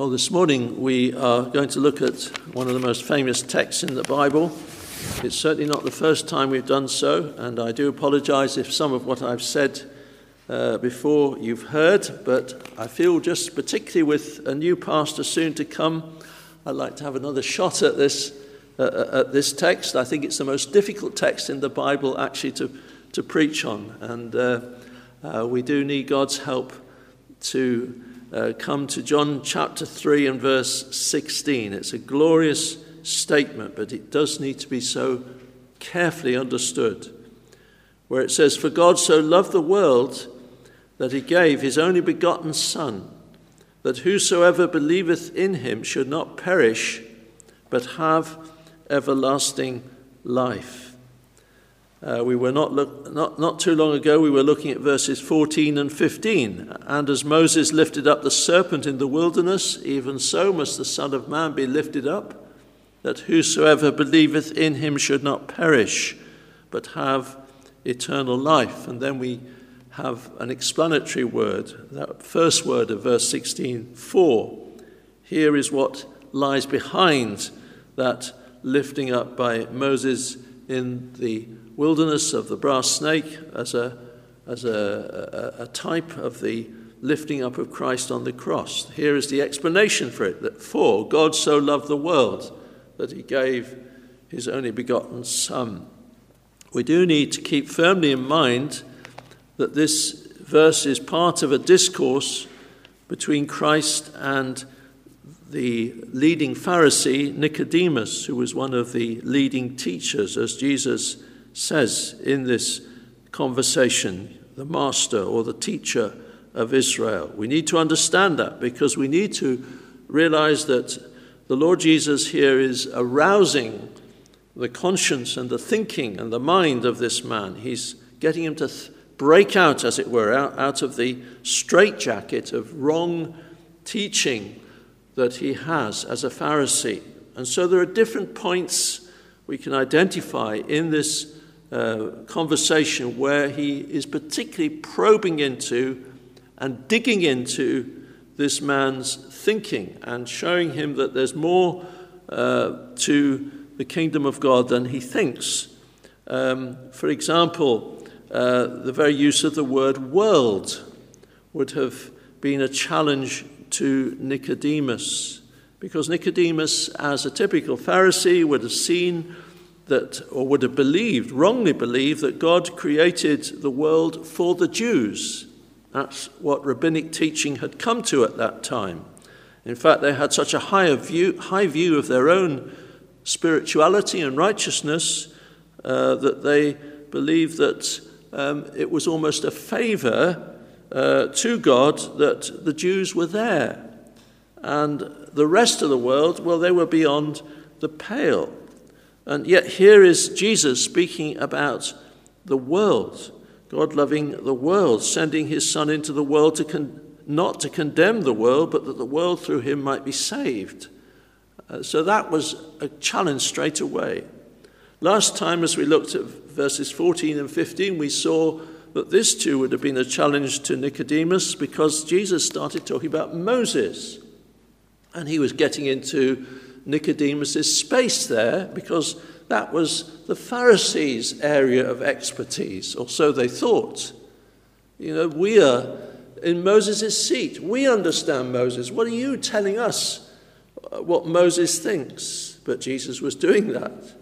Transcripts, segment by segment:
Well, this morning we are going to look at one of the most famous texts in the Bible. It's certainly not the first time we've done so, and I do apologize if some of what I've said uh, before you've heard, but I feel just particularly with a new pastor soon to come, I'd like to have another shot at this, uh, uh at this text. I think it's the most difficult text in the Bible actually to, to preach on, and uh, uh we do need God's help to uh, come to John chapter 3 and verse 16. It's a glorious statement, but it does need to be so carefully understood. Where it says, For God so loved the world that he gave his only begotten Son, that whosoever believeth in him should not perish, but have everlasting life. Uh, we were not, look, not, not too long ago, we were looking at verses 14 and 15. And as Moses lifted up the serpent in the wilderness, even so must the Son of Man be lifted up, that whosoever believeth in him should not perish, but have eternal life. And then we have an explanatory word, that first word of verse 16, for. Here is what lies behind that lifting up by Moses in the wilderness of the brass snake as a, as a, a, a type of the lifting up of Christ on the cross. Here is the explanation for it that for God so loved the world that he gave his only begotten Son. We do need to keep firmly in mind that this verse is part of a discourse between Christ and the leading Pharisee, Nicodemus, who was one of the leading teachers, as Jesus says in this conversation, the master or the teacher of Israel. We need to understand that because we need to realize that the Lord Jesus here is arousing the conscience and the thinking and the mind of this man. He's getting him to th- break out, as it were, out, out of the straitjacket of wrong teaching that he has as a Pharisee. And so there are different points we can identify in this uh, conversation where he is particularly probing into and digging into this man's thinking and showing him that there's more uh, to the kingdom of God than he thinks. Um, for example, uh, the very use of the word world would have been a challenge to Nicodemus because Nicodemus, as a typical Pharisee, would have seen that, or would have believed, wrongly believed, that God created the world for the Jews. That's what rabbinic teaching had come to at that time. In fact, they had such a high view, high view of their own spirituality and righteousness uh, that they believed that um, it was almost a favor uh, to God that the Jews were there. And the rest of the world, well, they were beyond the pale. And yet, here is Jesus speaking about the world, God loving the world, sending his Son into the world to con- not to condemn the world, but that the world through him might be saved. Uh, so that was a challenge straight away. Last time, as we looked at verses 14 and 15, we saw that this too would have been a challenge to Nicodemus because Jesus started talking about Moses. And he was getting into Nicodemus's space there because that was the Pharisees' area of expertise, or so they thought. You know, we are in Moses' seat. We understand Moses. What are you telling us uh, what Moses thinks? But Jesus was doing that.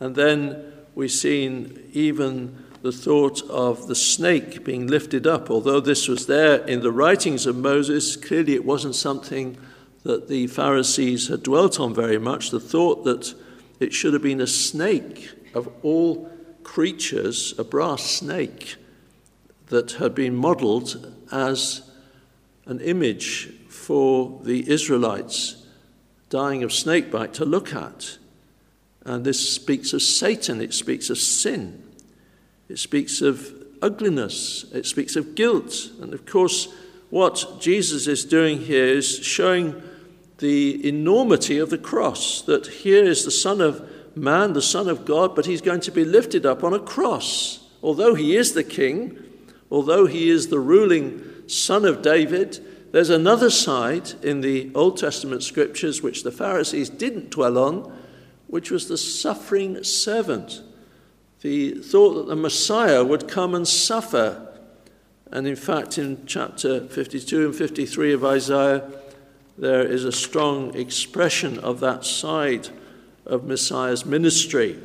And then we've seen even the thought of the snake being lifted up. Although this was there in the writings of Moses, clearly it wasn't something that the Pharisees had dwelt on very much the thought that it should have been a snake of all creatures, a brass snake that had been modeled as an image for the Israelites dying of snakebite to look at. And this speaks of Satan, it speaks of sin, it speaks of ugliness, it speaks of guilt. And of course, what Jesus is doing here is showing the enormity of the cross, that here is the Son of Man, the Son of God, but he's going to be lifted up on a cross. Although he is the King, although he is the ruling Son of David, there's another side in the Old Testament scriptures which the Pharisees didn't dwell on, which was the suffering servant. The thought that the Messiah would come and suffer. And in fact, in chapter 52 and 53 of Isaiah, there is a strong expression of that side of Messiah's ministry,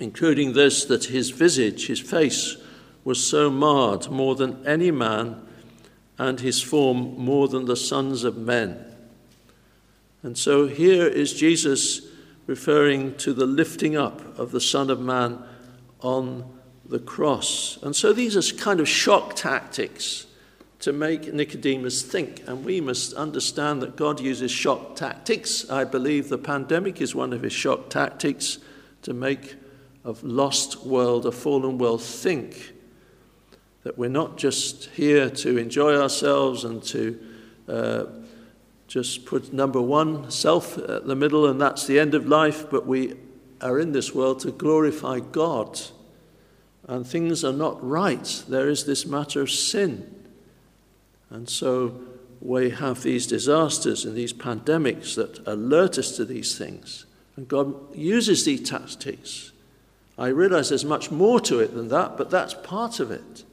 including this that his visage, his face, was so marred more than any man and his form more than the sons of men. And so here is Jesus referring to the lifting up of the Son of Man on the cross. And so these are kind of shock tactics to make Nicodemus think. And we must understand that God uses shock tactics. I believe the pandemic is one of his shock tactics to make a lost world, a fallen world, think that we're not just here to enjoy ourselves and to uh, just put number one, self, at the middle, and that's the end of life, but we are in this world to glorify God. And things are not right. There is this matter of sin. And so we have these disasters and these pandemics that alert us to these things. And God uses these tactics. I realize there's much more to it than that, but that's part of it.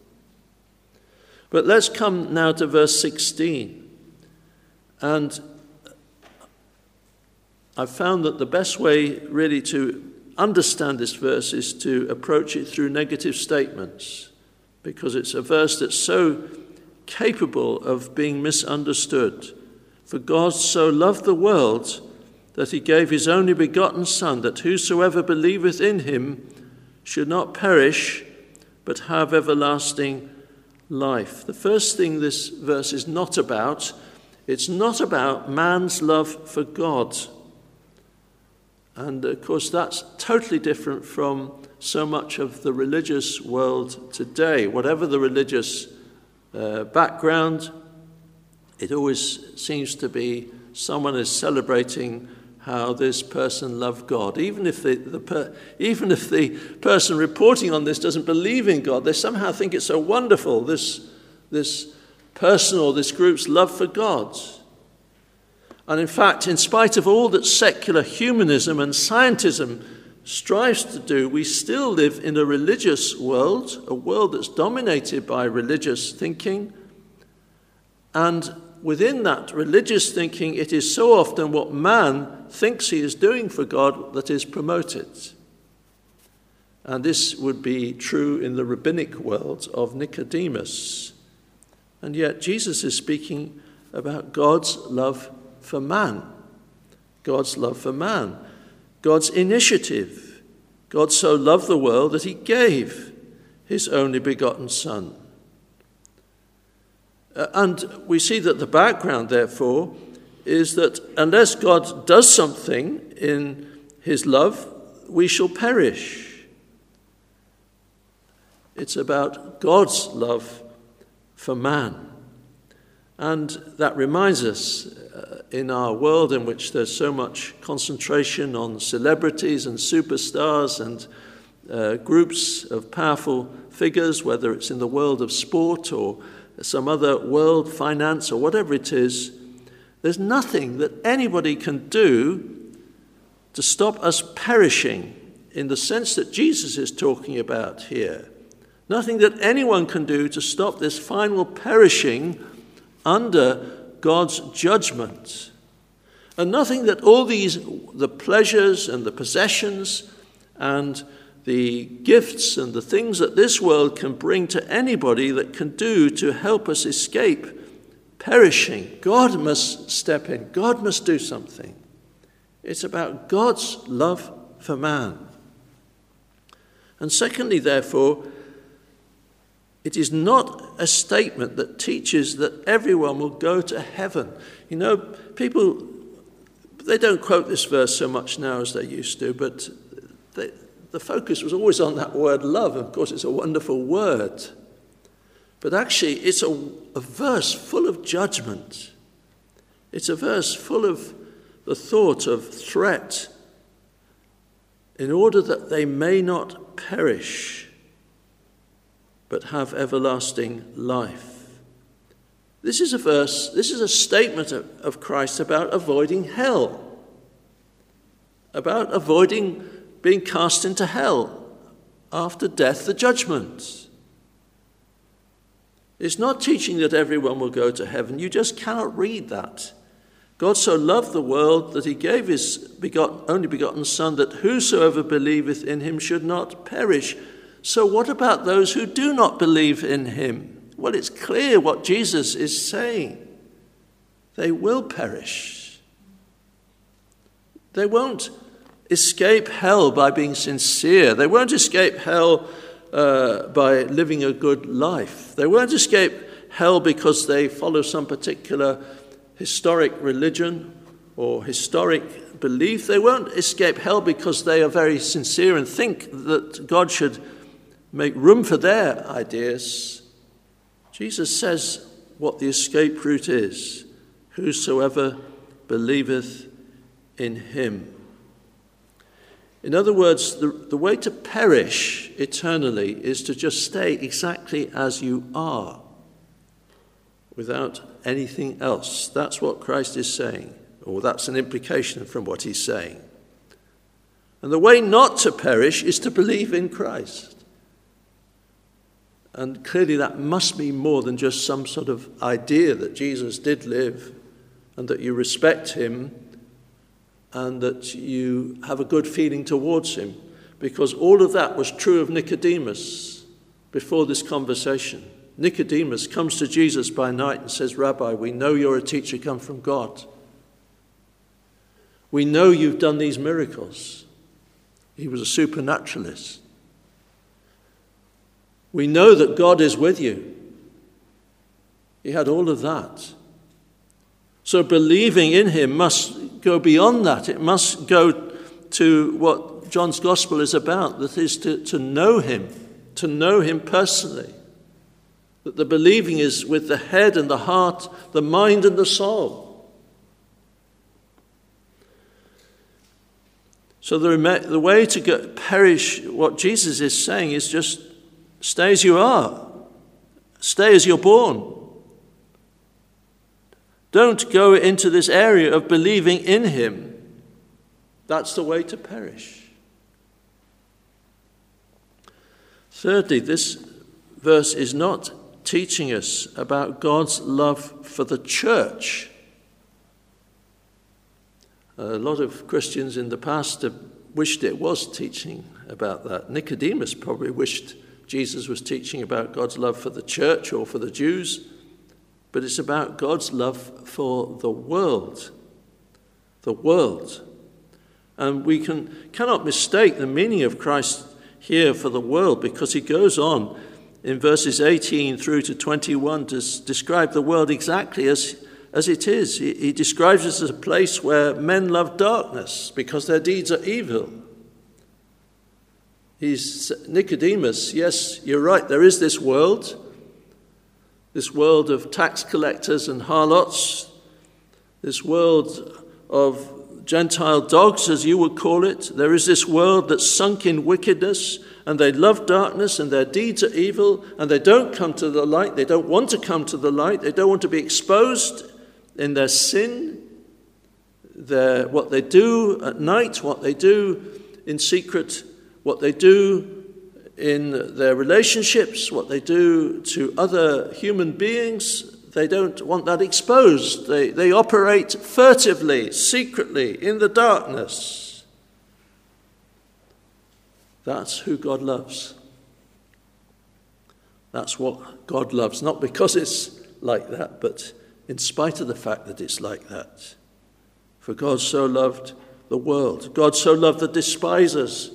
But let's come now to verse 16. And I've found that the best way, really, to understand this verse is to approach it through negative statements, because it's a verse that's so capable of being misunderstood. For God so loved the world that he gave his only begotten Son, that whosoever believeth in him should not perish, but have everlasting life. The first thing this verse is not about, it's not about man's love for God. And of course, that's totally different from so much of the religious world today. Whatever the religious uh, background, it always seems to be someone is celebrating how this person loved God. Even if the, the per, even if the person reporting on this doesn't believe in God, they somehow think it's so wonderful, this, this person or this group's love for God. And in fact, in spite of all that secular humanism and scientism strives to do, we still live in a religious world, a world that's dominated by religious thinking. And within that religious thinking, it is so often what man thinks he is doing for God that is promoted. And this would be true in the rabbinic world of Nicodemus. And yet, Jesus is speaking about God's love for man. God's love for man. God's initiative. God so loved the world that he gave his only begotten Son. Uh, and we see that the background, therefore, is that unless God does something in his love, we shall perish. It's about God's love for man. And that reminds us uh, in our world in which there's so much concentration on celebrities and superstars and uh, groups of powerful figures, whether it's in the world of sport or some other world, finance, or whatever it is there's nothing that anybody can do to stop us perishing in the sense that Jesus is talking about here. Nothing that anyone can do to stop this final perishing under God's judgment. And nothing that all these, the pleasures and the possessions and the gifts and the things that this world can bring to anybody that can do to help us escape perishing. God must step in, God must do something. It's about God's love for man. And secondly, therefore, it is not a statement that teaches that everyone will go to heaven. You know, people, they don't quote this verse so much now as they used to, but they, the focus was always on that word love. Of course, it's a wonderful word. But actually, it's a, a verse full of judgment. It's a verse full of the thought of threat in order that they may not perish but have everlasting life. This is a verse, this is a statement of, of Christ about avoiding hell, about avoiding being cast into hell after death, the judgment. It's not teaching that everyone will go to heaven. You just cannot read that. God so loved the world that he gave his begot, only begotten Son, that whosoever believeth in him should not perish. So, what about those who do not believe in him? Well, it's clear what Jesus is saying. They will perish. They won't escape hell by being sincere. They won't escape hell uh, by living a good life. They won't escape hell because they follow some particular historic religion or historic belief. They won't escape hell because they are very sincere and think that God should make room for their ideas. Jesus says what the escape route is whosoever believeth in him. In other words, the, the way to perish eternally is to just stay exactly as you are without anything else. That's what Christ is saying, or that's an implication from what he's saying. And the way not to perish is to believe in Christ. And clearly, that must be more than just some sort of idea that Jesus did live and that you respect him and that you have a good feeling towards him. Because all of that was true of Nicodemus before this conversation. Nicodemus comes to Jesus by night and says, Rabbi, we know you're a teacher come from God. We know you've done these miracles. He was a supernaturalist. We know that God is with you. He had all of that. So believing in him must go beyond that. It must go to what John's gospel is about that is, to, to know him, to know him personally. That the believing is with the head and the heart, the mind and the soul. So the, the way to get, perish what Jesus is saying is just Stay as you are. Stay as you're born. Don't go into this area of believing in Him. That's the way to perish. Thirdly, this verse is not teaching us about God's love for the church. A lot of Christians in the past have wished it was teaching about that. Nicodemus probably wished Jesus was teaching about God's love for the church or for the Jews, but it's about God's love for the world. The world. And we can, cannot mistake the meaning of Christ here for the world because he goes on in verses 18 through to 21 to describe the world exactly as, as it is. He, he describes it as a place where men love darkness because their deeds are evil. He's Nicodemus, yes, you're right, there is this world, this world of tax collectors and harlots, this world of Gentile dogs, as you would call it. There is this world that's sunk in wickedness, and they love darkness, and their deeds are evil, and they don't come to the light. They don't want to come to the light. They don't want to be exposed in their sin, their, what they do at night, what they do in secret what they do in their relationships, what they do to other human beings, they don't want that exposed. They, they operate furtively, secretly, in the darkness. That's who God loves. That's what God loves, not because it's like that, but in spite of the fact that it's like that. For God so loved the world, God so loved the despisers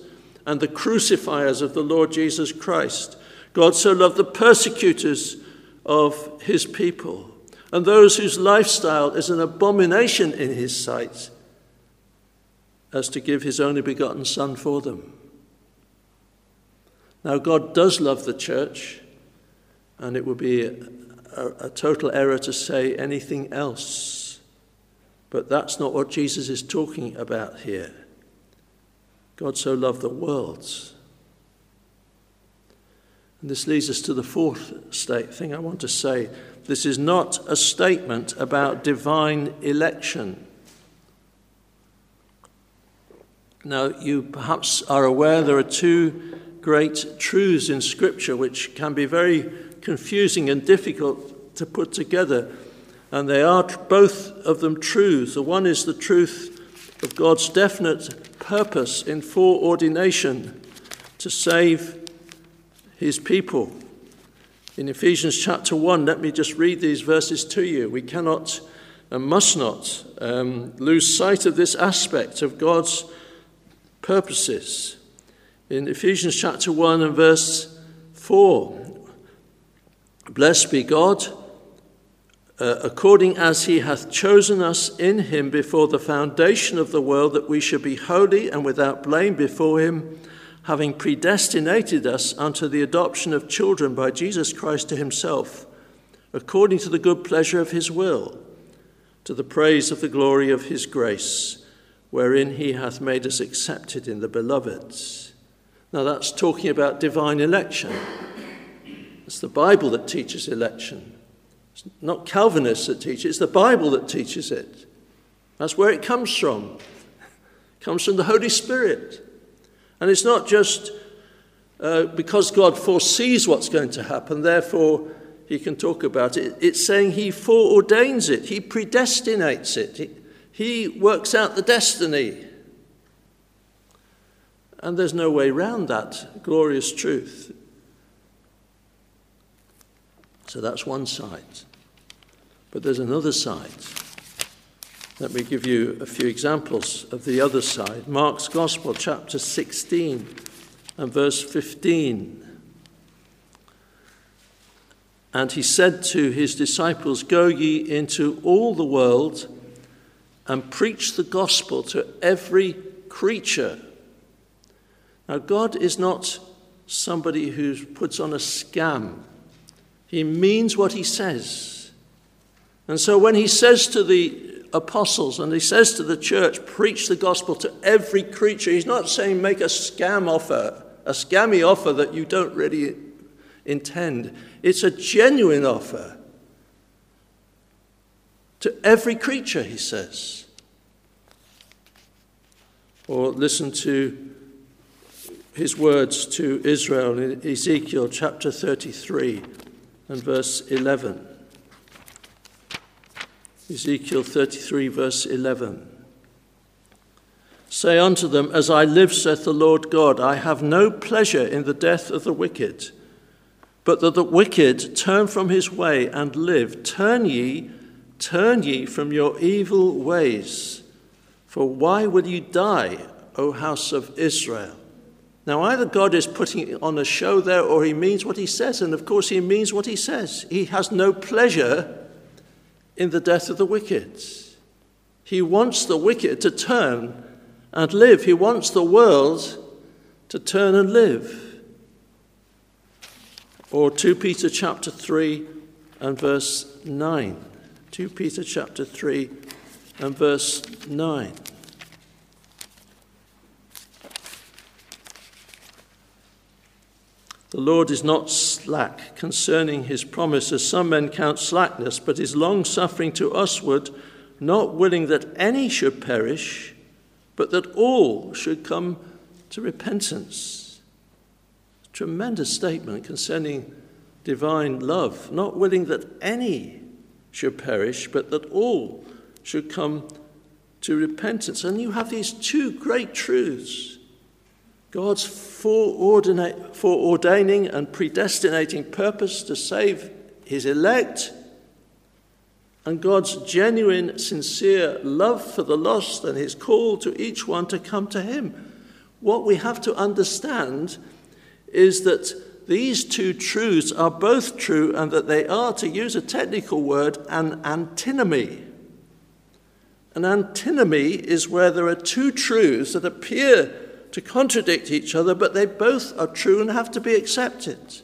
and the crucifiers of the Lord Jesus Christ. God so loved the persecutors of his people and those whose lifestyle is an abomination in his sight as to give his only begotten Son for them. Now, God does love the church, and it would be a, a, total error to say anything else. But that's not what Jesus is talking about here. God so loved the world. And this leads us to the fourth state thing I want to say. This is not a statement about divine election. Now, you perhaps are aware there are two great truths in Scripture which can be very confusing and difficult to put together. And they are both of them truths. The one is the truth of God's definite purpose in foreordination to save his people. In Ephesians chapter 1, let me just read these verses to you. We cannot and must not um, lose sight of this aspect of God's purposes. In Ephesians chapter 1 and verse 4, Blessed be God uh, according as he hath chosen us in him before the foundation of the world, that we should be holy and without blame before him, having predestinated us unto the adoption of children by Jesus Christ to himself, according to the good pleasure of his will, to the praise of the glory of his grace, wherein he hath made us accepted in the beloved. Now that's talking about divine election. It's the Bible that teaches election. It's not Calvinists that teach it, it's the Bible that teaches it. That's where it comes from. It comes from the Holy Spirit. And it's not just uh, because God foresees what's going to happen, therefore he can talk about it. It's saying he foreordains it, he predestinates it, he, he works out the destiny. And there's no way around that glorious truth. So that's one side. But there's another side. Let me give you a few examples of the other side. Mark's Gospel, chapter 16 and verse 15. And he said to his disciples, Go ye into all the world and preach the gospel to every creature. Now, God is not somebody who puts on a scam, He means what He says. And so when he says to the apostles and he says to the church, preach the gospel to every creature, he's not saying make a scam offer, a scammy offer that you don't really intend. It's a genuine offer to every creature, he says. Or listen to his words to Israel in Ezekiel chapter 33 and verse 11. Ezekiel 33, verse 11. Say unto them, As I live, saith the Lord God, I have no pleasure in the death of the wicked, but that the wicked turn from his way and live. Turn ye, turn ye from your evil ways. For why will you die, O house of Israel? Now, either God is putting on a show there or he means what he says, and of course, he means what he says. He has no pleasure in the death of the wicked. He wants the wicked to turn and live. He wants the world to turn and live. Or 2 Peter chapter 3 and verse 9. 2 Peter chapter 3 and verse 9. The Lord is not slack concerning his promise, as some men count slackness, but is long suffering to usward, not willing that any should perish, but that all should come to repentance. Tremendous statement concerning divine love, not willing that any should perish, but that all should come to repentance. And you have these two great truths God's foreordaining and predestinating purpose to save his elect, and God's genuine, sincere love for the lost and his call to each one to come to him. What we have to understand is that these two truths are both true and that they are, to use a technical word, an antinomy. An antinomy is where there are two truths that appear to contradict each other, but they both are true and have to be accepted.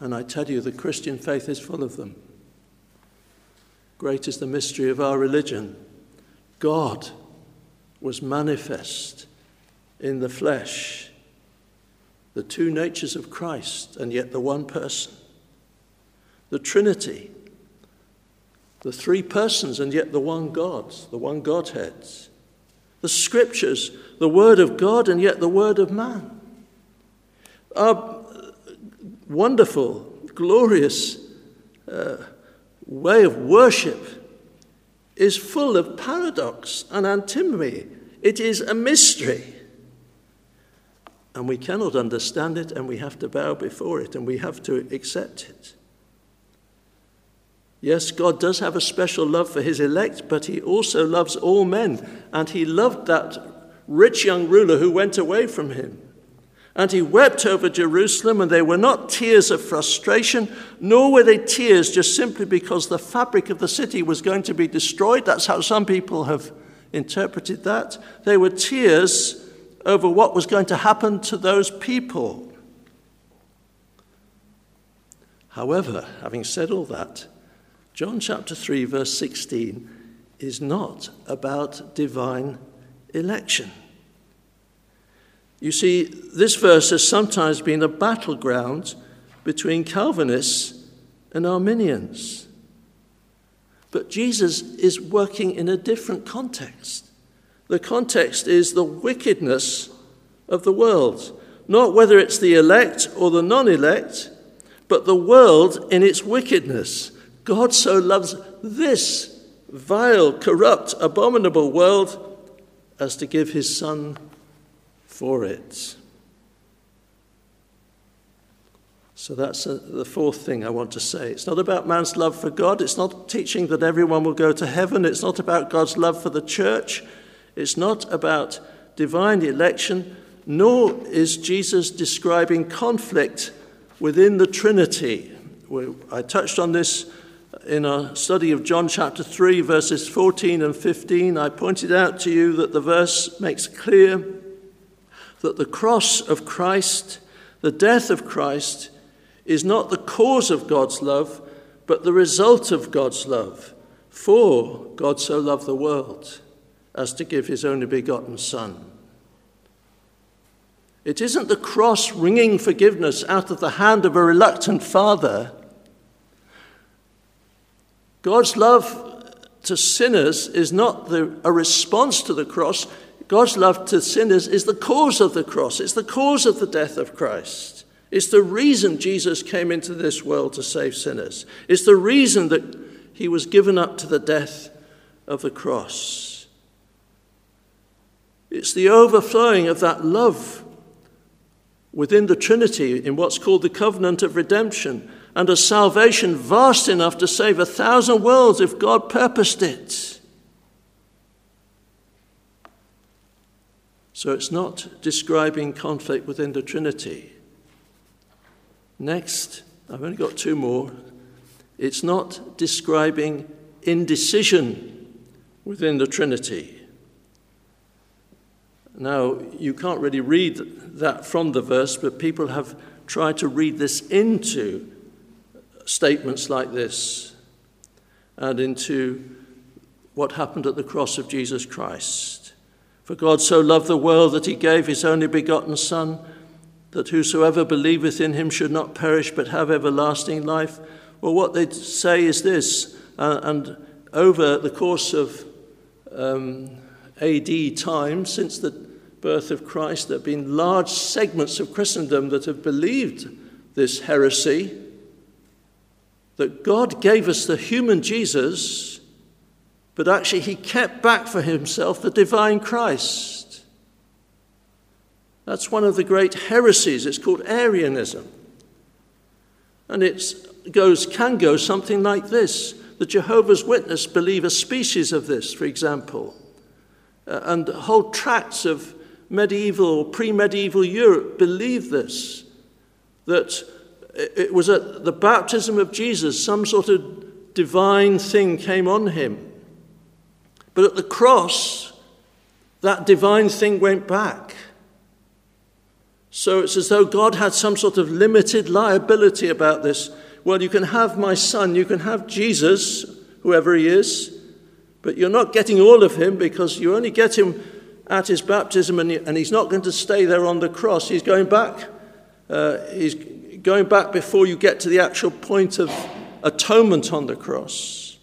And I tell you, the Christian faith is full of them. Great is the mystery of our religion. God was manifest in the flesh. the two natures of Christ, and yet the one person. The Trinity, the three persons, and yet the one God, the one Godhead. The Scriptures, the Word of God, and yet the Word of man. Our wonderful, glorious uh, way of worship is full of paradox and antinomy. It is a mystery and we cannot understand it, and we have to bow before it, and we have to accept it. Yes, God does have a special love for his elect, but he also loves all men, and he loved that rich young ruler who went away from him. And he wept over Jerusalem, and they were not tears of frustration, nor were they tears just simply because the fabric of the city was going to be destroyed. That's how some people have interpreted that. They were tears over what was going to happen to those people. However, having said all that, John chapter 3, verse 16 is not about divine election. You see, this verse has sometimes been a battleground between Calvinists and Arminians. But Jesus is working in a different context. The context is the wickedness of the world, not whether it's the elect or the non elect, but the world in its wickedness. God so loves this vile, corrupt, abominable world as to give his Son for it. So that's a, the fourth thing I want to say. It's not about man's love for God. It's not teaching that everyone will go to heaven. It's not about God's love for the church. It's not about divine election, nor is Jesus describing conflict within the Trinity. I touched on this in a study of John chapter 3, verses 14 and 15. I pointed out to you that the verse makes clear that the cross of Christ, the death of Christ, is not the cause of God's love, but the result of God's love. For God so loved the world as to give his only begotten Son. It isn't the cross wringing forgiveness out of the hand of a reluctant father. God's love to sinners is not the, a response to the cross. God's love to sinners is the cause of the cross, it's the cause of the death of Christ. It's the reason Jesus came into this world to save sinners. It's the reason that he was given up to the death of the cross. It's the overflowing of that love within the Trinity in what's called the covenant of redemption and a salvation vast enough to save a thousand worlds if God purposed it. So it's not describing conflict within the Trinity. Next, I've only got two more. It's not describing indecision within the Trinity. Now, you can't really read that from the verse, but people have tried to read this into statements like this and into what happened at the cross of Jesus Christ. For God so loved the world that he gave his only begotten Son, that whosoever believeth in him should not perish but have everlasting life. Well, what they say is this, uh, and over the course of um, AD time, since the birth of Christ, there have been large segments of Christendom that have believed this heresy that God gave us the human Jesus, but actually he kept back for himself the divine Christ. That's one of the great heresies. It's called Arianism. And it goes, can go something like this. The Jehovah's Witness believe a species of this, for example, uh, and whole tracts of medieval or pre medieval Europe believe this that it was at the baptism of Jesus, some sort of divine thing came on him. But at the cross, that divine thing went back. So it's as though God had some sort of limited liability about this. Well, you can have my son, you can have Jesus, whoever he is, but you're not getting all of him because you only get him at his baptism, and, he's not going to stay there on the cross. He's going back uh, he's going back before you get to the actual point of atonement on the cross.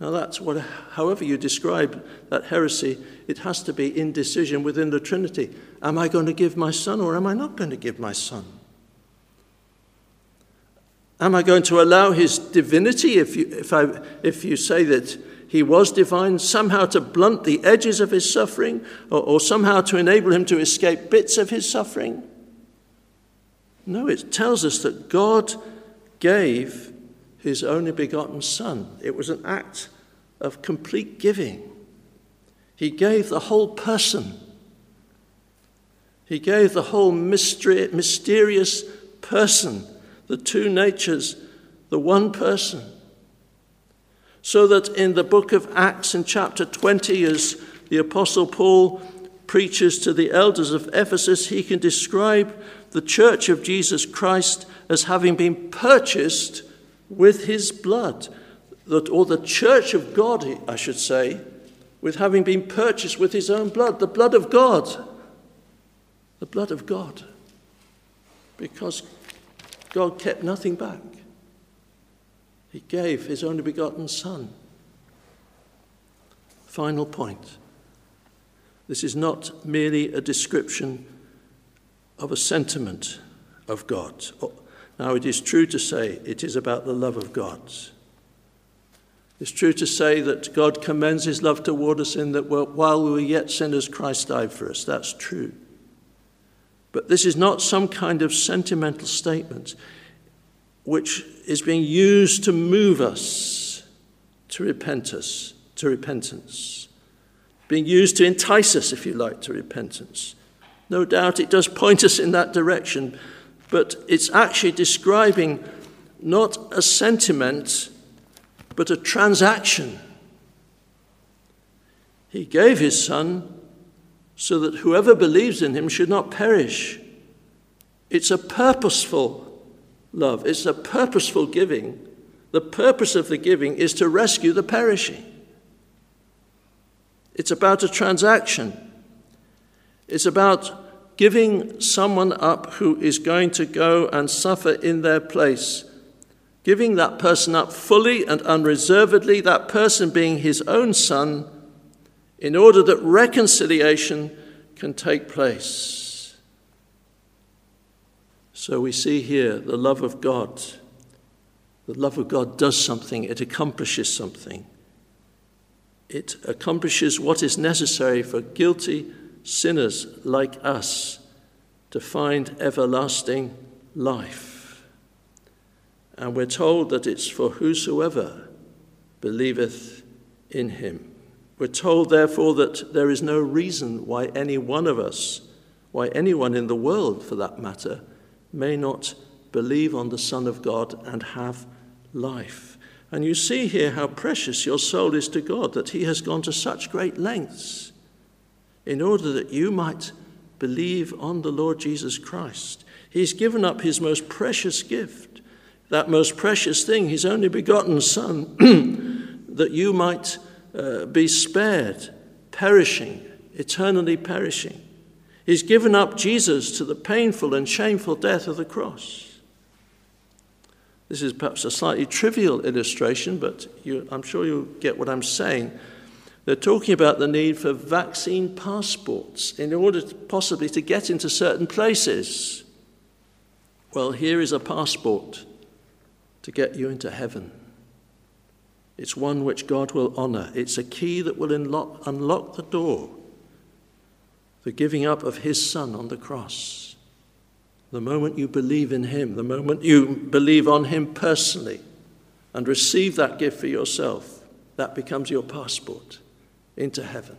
Now, that's what, however you describe that heresy, it has to be indecision within the Trinity. Am I going to give my son or am I not going to give my son? Am I going to allow his divinity, if you, if, I, if you say that he was divine, somehow to blunt the edges of his suffering or, or somehow to enable him to escape bits of his suffering? No, it tells us that God gave his only begotten Son. It was an act of complete giving. He gave the whole person. He gave the whole mystery, mysterious person, the two natures, the one person. So that in the book of Acts, in chapter 20, as the Apostle Paul preaches to the elders of Ephesus, he can describe the church of Jesus Christ as having been purchased with his blood, that, or the church of God, I should say, with having been purchased with his own blood, the blood of God. The blood of God. Because God kept nothing back. He gave his only begotten Son. Final point. This is not merely a description of a sentiment of God. Oh, now, it is true to say it is about the love of God. It's true to say that God commends his love toward us in that while we were yet sinners, Christ died for us. That's true. But this is not some kind of sentimental statement which is being used to move us to repent us, to repentance. Being used to entice us, if you like, to repentance. No doubt it does point us in that direction, but it's actually describing not a sentiment, but a transaction. He gave his son so that whoever believes in him should not perish. It's a purposeful love, it's a purposeful giving. The purpose of the giving is to rescue the perishing. It's about a transaction. It's about giving someone up who is going to go and suffer in their place, giving that person up fully and unreservedly, that person being his own son, in order that reconciliation can take place. So we see here the love of God. The love of God does something, it accomplishes something. It accomplishes what is necessary for guilty sinners like us to find everlasting life. And we're told that it's for whosoever believeth in him. We're told, therefore, that there is no reason why any one of us, why anyone in the world for that matter, may not believe on the Son of God and have life. And you see here how precious your soul is to God, that He has gone to such great lengths in order that you might believe on the Lord Jesus Christ. He's given up his most precious gift, that most precious thing, his only begotten Son, that you might uh, be spared, perishing, eternally perishing. He's given up Jesus to the painful and shameful death of the cross. This is perhaps a slightly trivial illustration, but you, I'm sure you'll get what I'm saying. They're talking about the need for vaccine passports in order to possibly to get into certain places. Well, here is a passport to get you into heaven. It's one which God will honor. It's a key that will unlock, unlock the door. The giving up of His Son on the cross. The moment you believe in Him, the moment you believe on Him personally and receive that gift for yourself, that becomes your passport into heaven.